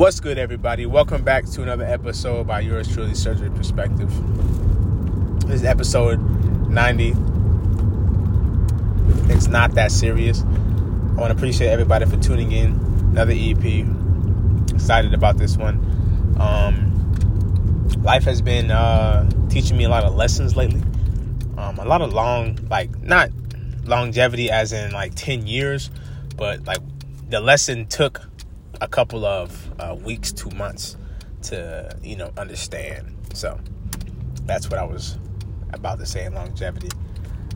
What's good, everybody? Welcome back to another episode by yours truly, Surgery Perspective. This is episode 90. It's not that serious. I want to appreciate everybody for tuning in. Another EP. Excited about this one. Um, life has been uh, teaching me a lot of lessons lately. Um, a lot of long, like, not longevity as in like 10 years, but like the lesson took a couple of uh, weeks, two months to, you know, understand. So that's what I was about to say in longevity.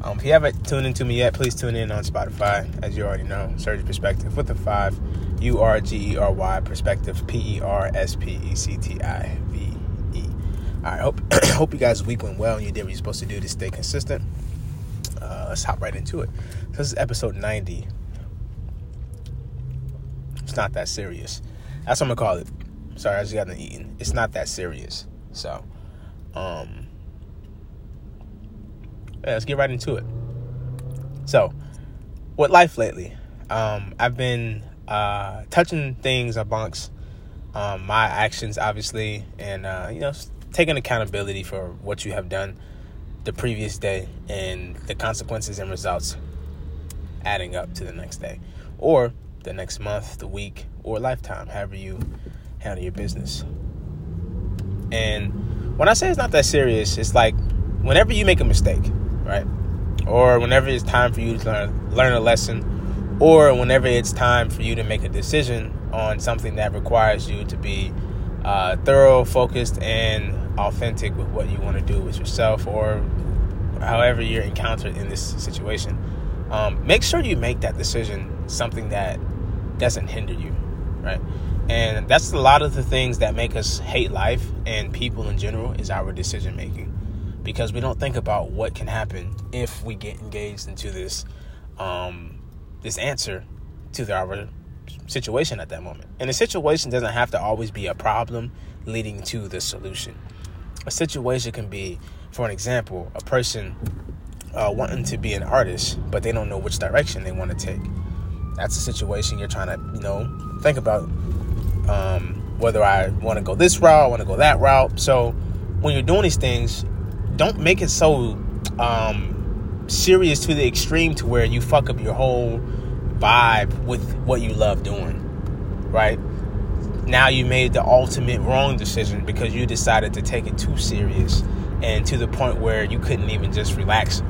Um, if you haven't tuned into me yet, please tune in on Spotify, as you already know. Surgery Perspective with the five, U R G E R Y Perspective, P E R S P E C T I V E. All right, hope hope you guys' week went well and you did what you're supposed to do to stay consistent. Uh, let's hop right into it. So This is episode 90 it's not that serious. That's what I'm gonna call it. Sorry, I just got eating. It's not that serious. So, um, yeah, let's get right into it. So, what life lately, um, I've been uh, touching things amongst um, my actions, obviously, and uh, you know, taking accountability for what you have done the previous day and the consequences and results adding up to the next day, or the next month, the week, or lifetime, however you handle your business. And when I say it's not that serious, it's like whenever you make a mistake, right? Or whenever it's time for you to learn, learn a lesson, or whenever it's time for you to make a decision on something that requires you to be uh, thorough, focused, and authentic with what you want to do with yourself, or however you're encountered in this situation. Um, make sure you make that decision something that doesn't hinder you, right? And that's a lot of the things that make us hate life and people in general is our decision making. Because we don't think about what can happen if we get engaged into this um, this answer to our situation at that moment. And the situation doesn't have to always be a problem leading to the solution. A situation can be, for an example, a person uh, wanting to be an artist, but they don't know which direction they want to take that's a situation you're trying to, you know, think about um, whether I want to go this route, I want to go that route. So when you're doing these things, don't make it so um, serious to the extreme to where you fuck up your whole vibe with what you love doing, right? Now you made the ultimate wrong decision because you decided to take it too serious and to the point where you couldn't even just relax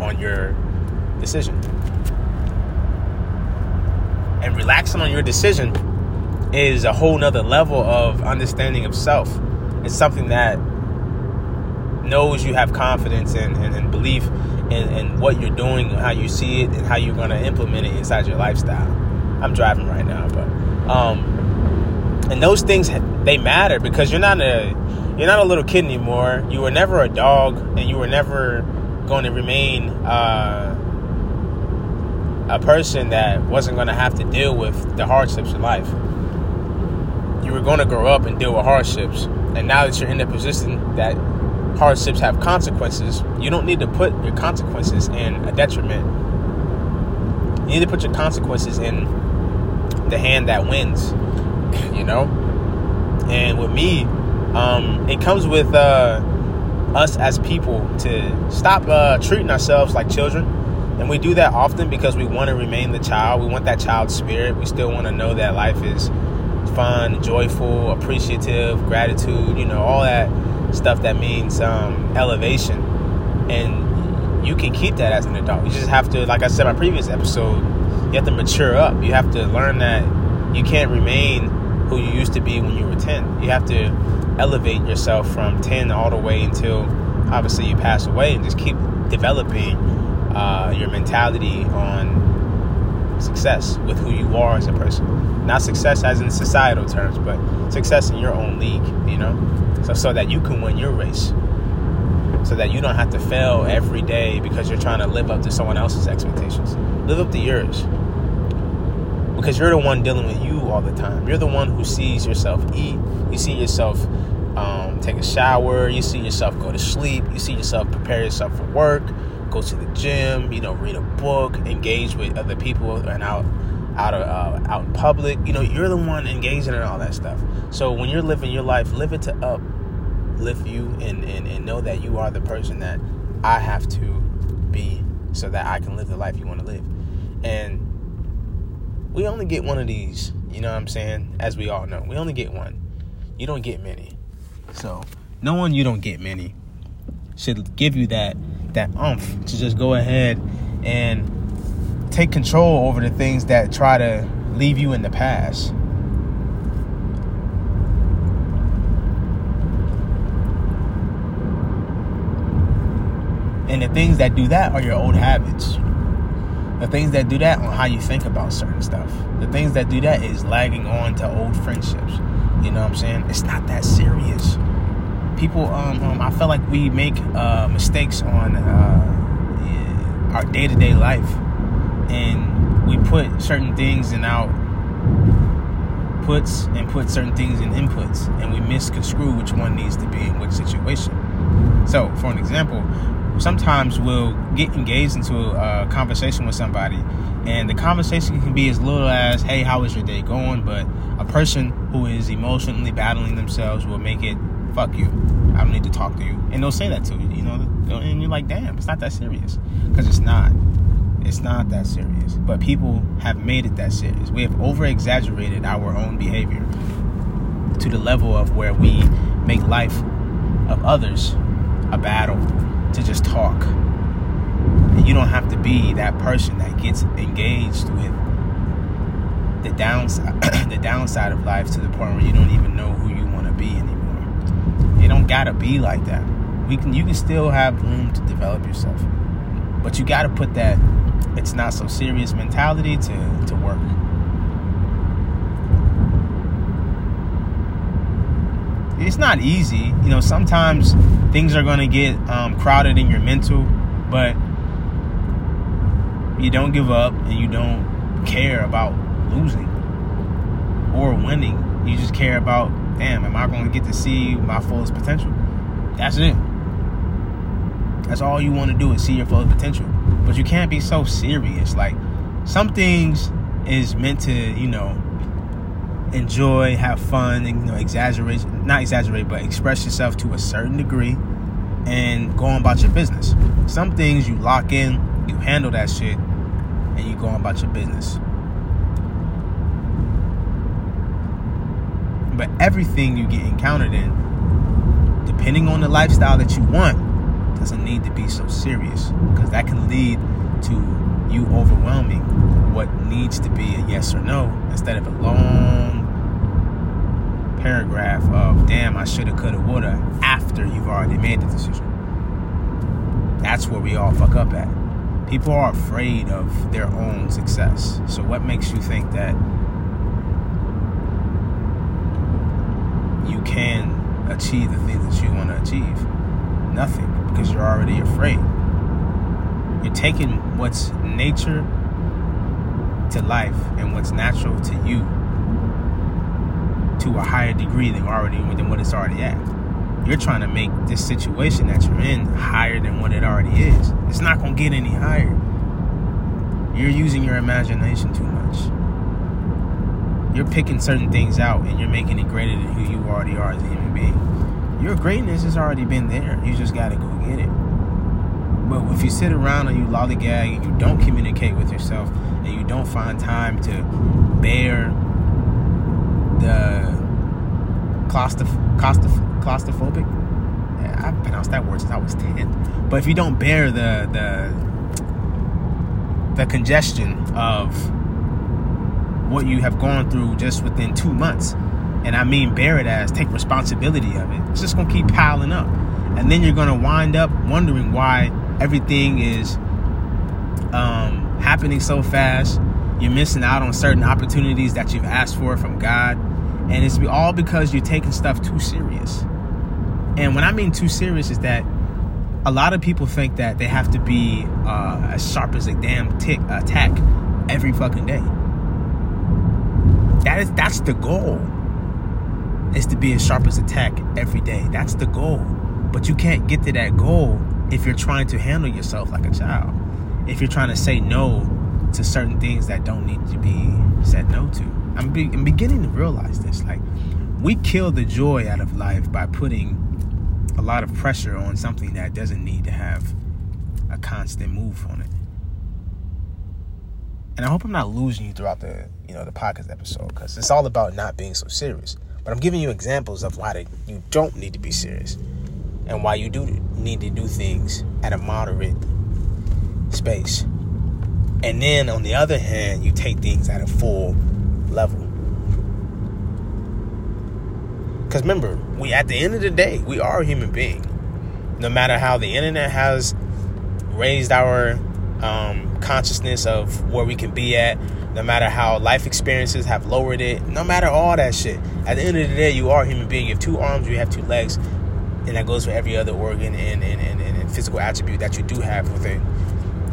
on your decision and relaxing on your decision is a whole nother level of understanding of self. It's something that knows you have confidence in and, and belief in, in, what you're doing, how you see it, and how you're going to implement it inside your lifestyle. I'm driving right now, but um, and those things they matter because you're not a you're not a little kid anymore. You were never a dog, and you were never going to remain. Uh, a person that wasn't going to have to deal with the hardships of life. You were going to grow up and deal with hardships. And now that you're in a position that hardships have consequences, you don't need to put your consequences in a detriment. You need to put your consequences in the hand that wins, you know? And with me, um, it comes with uh, us as people to stop uh, treating ourselves like children and we do that often because we want to remain the child. We want that child spirit. We still want to know that life is fun, joyful, appreciative, gratitude, you know, all that stuff that means um, elevation. And you can keep that as an adult. You just have to, like I said in my previous episode, you have to mature up. You have to learn that you can't remain who you used to be when you were 10. You have to elevate yourself from 10 all the way until obviously you pass away and just keep developing uh, your mentality on success with who you are as a person. Not success as in societal terms, but success in your own league, you know? So, so that you can win your race. So that you don't have to fail every day because you're trying to live up to someone else's expectations. Live up to yours. Because you're the one dealing with you all the time. You're the one who sees yourself eat. You see yourself um, take a shower. You see yourself go to sleep. You see yourself prepare yourself for work go to the gym, you know, read a book, engage with other people and out out of uh, out in public. You know, you're the one engaging in all that stuff. So when you're living your life, live it to uplift you and, and, and know that you are the person that I have to be so that I can live the life you want to live. And we only get one of these, you know what I'm saying? As we all know, we only get one. You don't get many. So, knowing you don't get many should give you that that umph to just go ahead and take control over the things that try to leave you in the past. And the things that do that are your old habits. The things that do that on how you think about certain stuff. The things that do that is lagging on to old friendships. You know what I'm saying? It's not that serious. People, um, um I feel like we make uh, mistakes on uh, our day to day life, and we put certain things in out puts and put certain things in inputs, and we misconstrue which one needs to be in which situation. So, for an example, sometimes we'll get engaged into a conversation with somebody. And the conversation can be as little as hey how is your day going? But a person who is emotionally battling themselves will make it fuck you i don't need to talk to you. And they'll say that to you you know and you're like damn it's not that serious. Because it's not. It's not that serious. But people have made it that serious. We have over exaggerated our own behavior to the level of where we make life of others a battle to just talk. And you don't have to be that person that gets engaged with the downside the downside of life to the point where you don't even know who you You don't gotta be like that. We can you can still have room to develop yourself. But you gotta put that it's not so serious mentality to, to work. it's not easy. You know, sometimes things are to get um, crowded in your mental, but you don't give up and you don't care about losing or winning. You just care about, damn, am I going to get to see my fullest potential? That's it. That's all you want to do is see your fullest potential. But you can't be so serious. Like, some things is meant to, you know, enjoy, have fun, and you know, exaggerate, not exaggerate, but express yourself to a certain degree and go on about your business. Some things you lock in, you handle that shit, and you go on about your business. But everything you get encountered in, depending on the lifestyle that you want, doesn't need to be so serious because that can lead to you overwhelming what needs to be a yes or no instead of a long paragraph of damn I shoulda coulda woulda after you've already made the decision. That's where we all fuck up at. People are afraid of their own success. So what makes you think that you can achieve the things that you want to achieve? Nothing, because you're already afraid. You're taking what's nature to life and what's natural to you to a higher degree than already than what it's already at. You're trying to make this situation that you're in higher than what it already is. It's not gonna get any higher. You're using your imagination too much. You're picking certain things out and you're making it greater than who you already are as a human being. Your greatness has already been there. You just gotta go get it. But if you sit around and you lollygag and you don't communicate with yourself and you don't find time to bear the claustroph- claustroph- claustrophobic. I've pronounced that word since I was ten. But if you don't bear the the the congestion of what you have gone through just within two months, and I mean bear it as take responsibility of it, it's just gonna keep piling up, and then you're gonna wind up wondering why everything is um, happening so fast. You're missing out on certain opportunities that you've asked for from God and it's all because you're taking stuff too serious. And when I mean too serious, is that a lot of people think that they have to be uh, as sharp as a damn tick attack every fucking day. That is that's the goal. Is to be as sharp as a tack every day. That's the goal. But you can't get to that goal if you're trying to handle yourself like a child. If you're trying to say no to certain things that don't need to be said no to. I'm, be, I'm beginning to realize this. Like, we kill the joy out of life by putting a lot of pressure on something that doesn't need to have a constant move on it. And I hope I'm not losing you throughout the you know the podcast episode because it's all about not being so serious. But I'm giving you examples of why you don't need to be serious and why you do need to do things at a moderate space. And then on the other hand, you take things at a full level. Because remember, we at the end of the day, we are a human being. No matter how the internet has raised our um, consciousness of where we can be at, no matter how life experiences have lowered it, no matter all that shit, at the end of the day, you are a human being. You have two arms, you have two legs, and that goes for every other organ and, and, and, and physical attribute that you do have within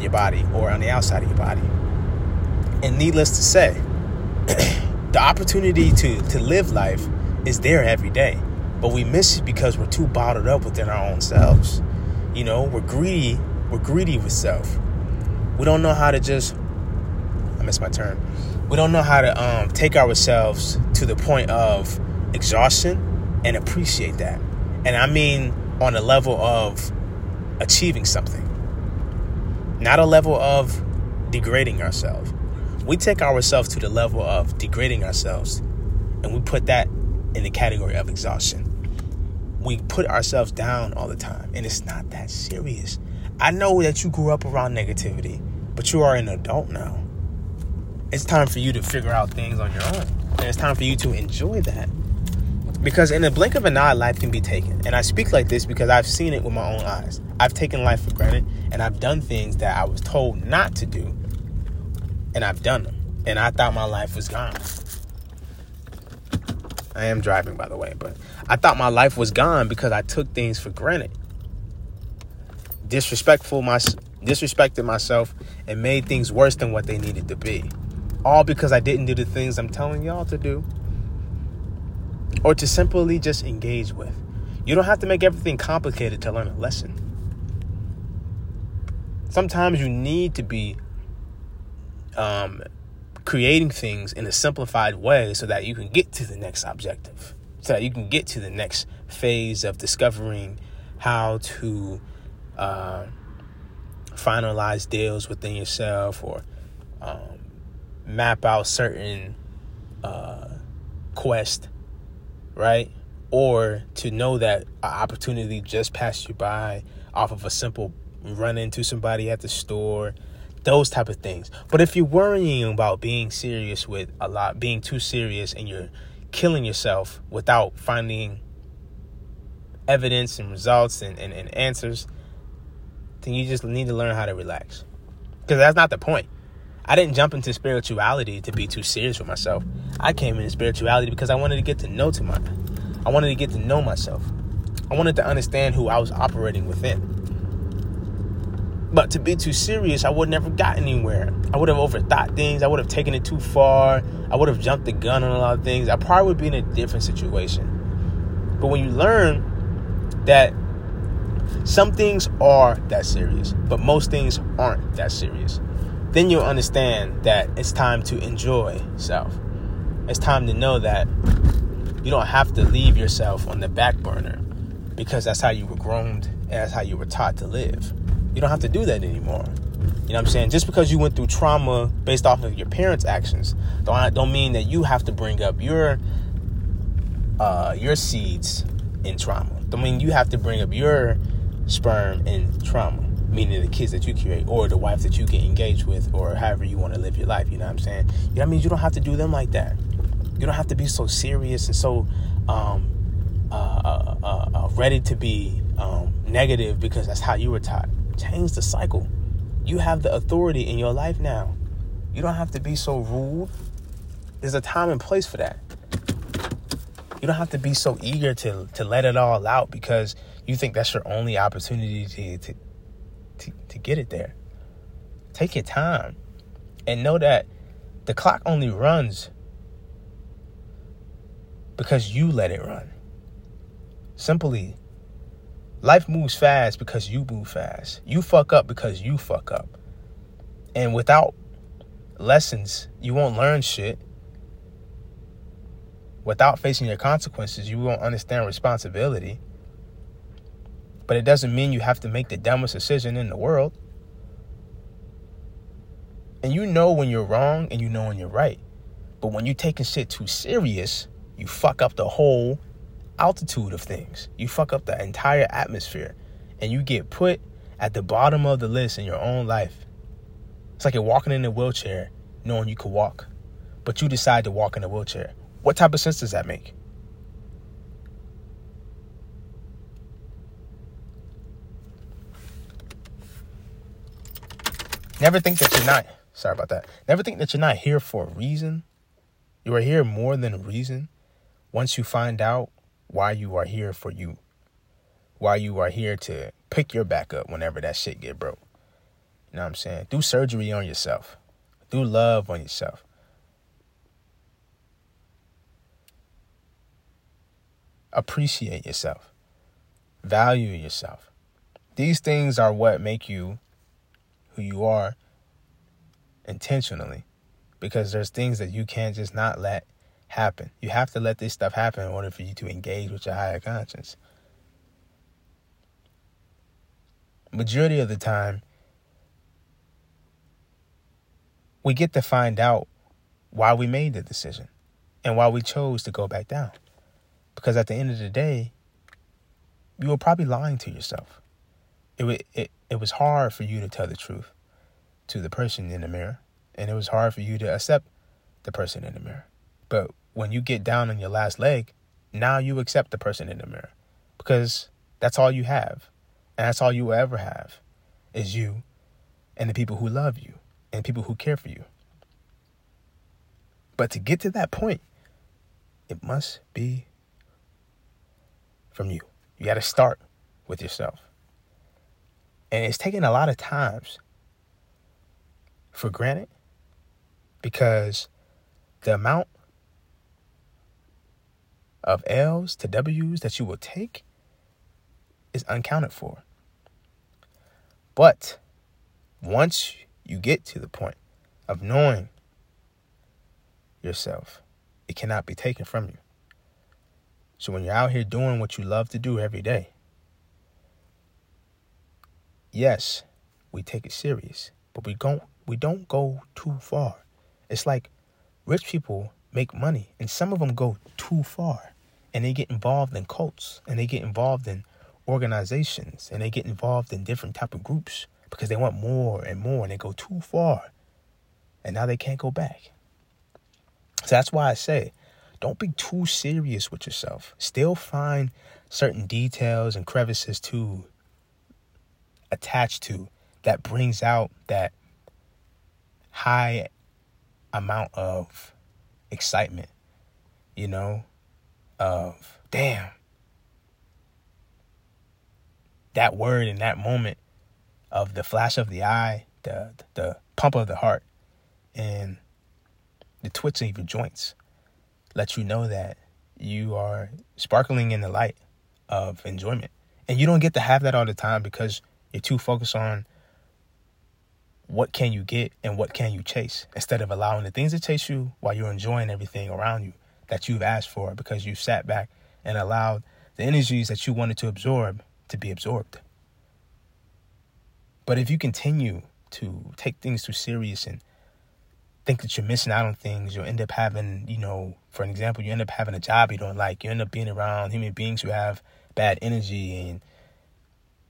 your body or on the outside of your body. And needless to say, the opportunity to, to live life is there every day, but we miss it because we're too bottled up within our own selves. You know, we're greedy. We're greedy with self. We don't know how to just. I missed my turn. We don't know how to um, take ourselves to the point of exhaustion and appreciate that. And I mean on a level of achieving something, not a level of degrading ourselves. We take ourselves to the level of degrading ourselves and we put that in the category of exhaustion. We put ourselves down all the time, and it's not that serious. I know that you grew up around negativity, but you are an adult now. It's time for you to figure out things on your own. And it's time for you to enjoy that. Because in a blink of an eye, life can be taken. And I speak like this because I've seen it with my own eyes. I've taken life for granted and I've done things that I was told not to do. And I've done them. And I thought my life was gone. I am driving, by the way, but I thought my life was gone because I took things for granted. Disrespectful my disrespected myself and made things worse than what they needed to be. All because I didn't do the things I'm telling y'all to do. Or to simply just engage with. You don't have to make everything complicated to learn a lesson. Sometimes you need to be um, creating things in a simplified way so that you can get to the next objective, so that you can get to the next phase of discovering how to uh, finalize deals within yourself or um, map out certain uh, quest, right? Or to know that an opportunity just passed you by off of a simple run into somebody at the store those type of things. But if you're worrying about being serious with a lot, being too serious, and you're killing yourself without finding evidence and results and, and, and answers, then you just need to learn how to relax. Because that's not the point. I didn't jump into spirituality to be too serious with myself. I came into spirituality because I wanted to get to know to my I wanted to get to know myself. I wanted to understand who I was operating within. But to be too serious, I would never got anywhere. I would have overthought things. I would have taken it too far. I would have jumped the gun on a lot of things. I probably would be in a different situation. But when you learn that some things are that serious, but most things aren't that serious, then you'll understand that it's time to enjoy self. It's time to know that you don't have to leave yourself on the back burner because that's how you were groomed and that's how you were taught to live. You don't have to do that anymore. You know what I'm saying? Just because you went through trauma based off of your parents' actions, don't don't mean that you have to bring up your uh, your seeds in trauma. Don't mean you have to bring up your sperm and trauma, meaning the kids that you create or the wife that you get engaged with or however you want to live your life. You know what I'm saying? You know what I mean? You don't have to do them like that. You don't have to be so serious and so um, uh, uh, uh, uh ready to be um, negative because that's how you were taught. Change the cycle. You have the authority in your life now. You don't have to be so rude. There's a time and place for that. You don't have to be so eager to to let it all out because you think that's your only opportunity to to to, to get it there. Take your time and know that the clock only runs because you let it run. Simply Life moves fast because you move fast. You fuck up because you fuck up. And without lessons. You won't learn shit. Without facing your consequences, you won't understand responsibility. But it doesn't mean you have to make the dumbest decision in the world. And you know when you're wrong and you know when you're right. But when you're taking shit too serious, you fuck up the whole altitude of things. You fuck up the entire atmosphere. And you get put at the bottom of the list in your own life. It's like you're walking in a wheelchair knowing you could walk, but you decide to walk in a wheelchair. What type of sense does that make? Never think that you're not, sorry about that. Never think that you're not here for a reason. You are here more than a reason. Once you find out why you are here for you, why you are here to pick your back up whenever that shit get broke. You know what I'm saying? Do surgery on yourself. Do love on yourself. Appreciate yourself. Value yourself. These things are what make you who you are intentionally because there's things that you can't just not let happen. You have to let this stuff happen in order for you to engage with your higher conscience. Majority of the time, we get to find out why we made the decision and why we chose to go back down. Because at the end of the day, you were probably lying to yourself. It, it, it was hard for you to tell the truth to the person in the mirror, and it was hard for you to accept the person in the mirror. But when you get down on your last leg, now you accept the person in the mirror because that's all you have. And that's all you will ever have is you and the people who love you and people who care for you. But to get to that point, it must be from you. You got to start with yourself. And it's taken a lot of times for granted because the amount of L's to W's that you will take is uncounted for. But once you get to the point of knowing yourself, it cannot be taken from you. So when you're out here doing what you love to do every day, yes, we take it serious, but we don't we don't go too far. It's like rich people make money and some of them go too far and they get involved in cults and they get involved in organizations and they get involved in different type of groups because they want more and more and they go too far and now they can't go back so that's why i say don't be too serious with yourself. Still find certain details and crevices to attach to that brings out that high amount of excitement you know of damn that word in that moment of the flash of the eye, the the pump of the heart, and the twitching of your joints let you know that you are sparkling in the light of enjoyment. And you don't get to have that all the time because you're too focused on what can you get and what can you chase instead of allowing the things to chase you while you're enjoying everything around you that you've asked for because you sat back and allowed the energies that you wanted to absorb to be absorbed. But if you continue to take things too serious and think that you're missing out on things, you'll end up having, you know, for an example, you end up having a job you don't like. You end up being around human beings who have bad energy and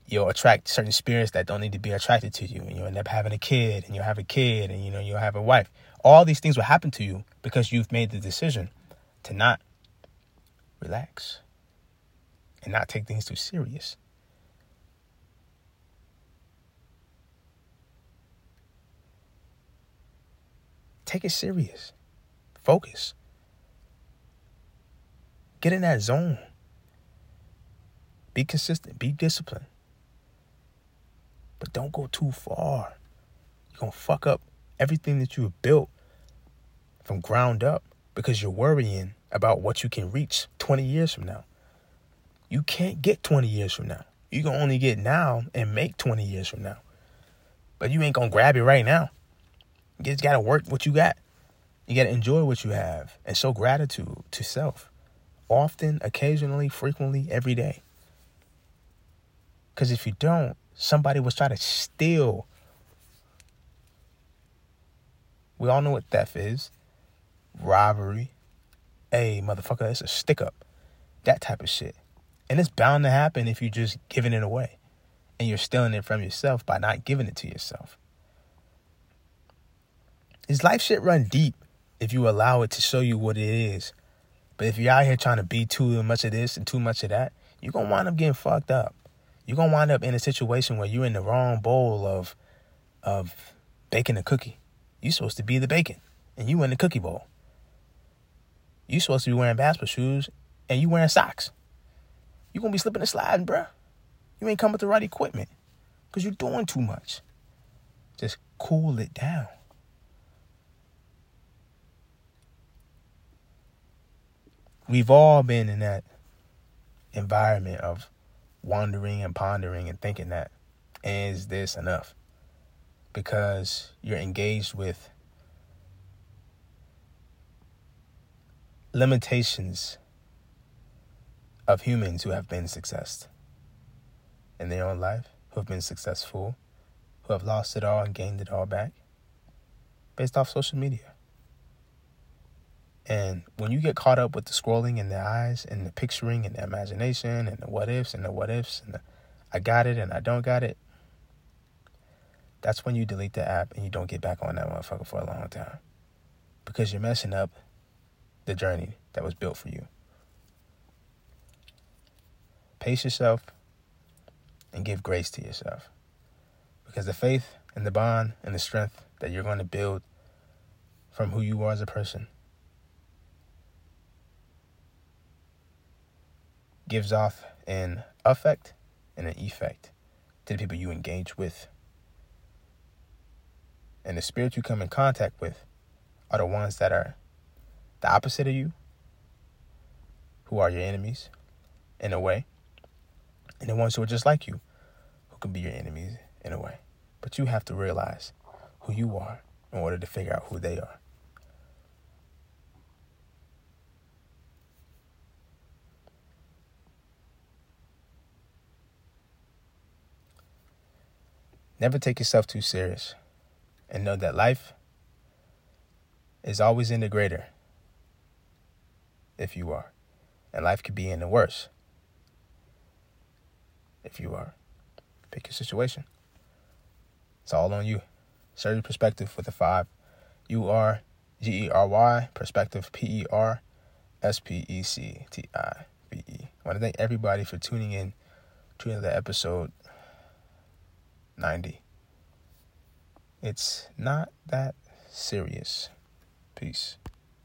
you'll attract certain spirits that don't need to be attracted to you. And you'll end up having a kid and you'll have a kid and, you know, you'll have a wife. All these things will happen to you because you've made the decision to not relax and not take things too serious. Take it serious. Focus. Get in that zone. Be consistent. Be disciplined. But don't go too far. You're going to fuck up everything that you have built from ground up because you're worrying about what you can reach 20 years from now. You can't get 20 years from now. You can only get now and make 20 years from now. But you ain't going to grab it right now. You just gotta work what you got. You gotta enjoy what you have and show gratitude to self. Often, occasionally, frequently, every day. Because if you don't, somebody will try to steal. We all know what theft is robbery. Hey, motherfucker, it's a stick up. That type of shit. And it's bound to happen if you're just giving it away and you're stealing it from yourself by not giving it to yourself. This life shit run deep if you allow it to show you what it is. But if you're out here trying to be too much of this and too much of that, you're gonna wind up getting fucked up. You're gonna wind up in a situation where you're in the wrong bowl of of baking a cookie. You're supposed to be the bacon, and you in the cookie bowl. You're supposed to be wearing basketball shoes, and you wearing socks. You're gonna be slipping and sliding, bruh. You ain't come with the right equipment because you're doing too much. Just cool it down. We've all been in that environment of wandering and pondering and thinking that is this enough? Because you're engaged with limitations of humans who have been success in their own life, who have been successful, who have lost it all and gained it all back based off social media. And when you get caught up with the scrolling and the eyes and the picturing and the imagination and the what ifs and the what ifs and the I got it and I don't got it, that's when you delete the app and you don't get back on that motherfucker for a long time. Because you're messing up the journey that was built for you. Pace yourself and give grace to yourself. Because the faith and the bond and the strength that you're going to build from who you are as a person gives off an effect and an effect to the people you engage with. And the spirits you come in contact with are the ones that are the opposite of you, who are your enemies in a way, and the ones who are just like you, who can be your enemies in a way. But you have to realize who you are in order to figure out who they are. Never take yourself too serious and know that life is always in the greater if you are. And life could be in the worse if you are. Pick your situation. It's all on you. Surgery perspective with a five. U R G E R Y perspective P E R S P E C T I V E. I want to thank everybody for tuning in to another episode 90. It's not that serious. Peace.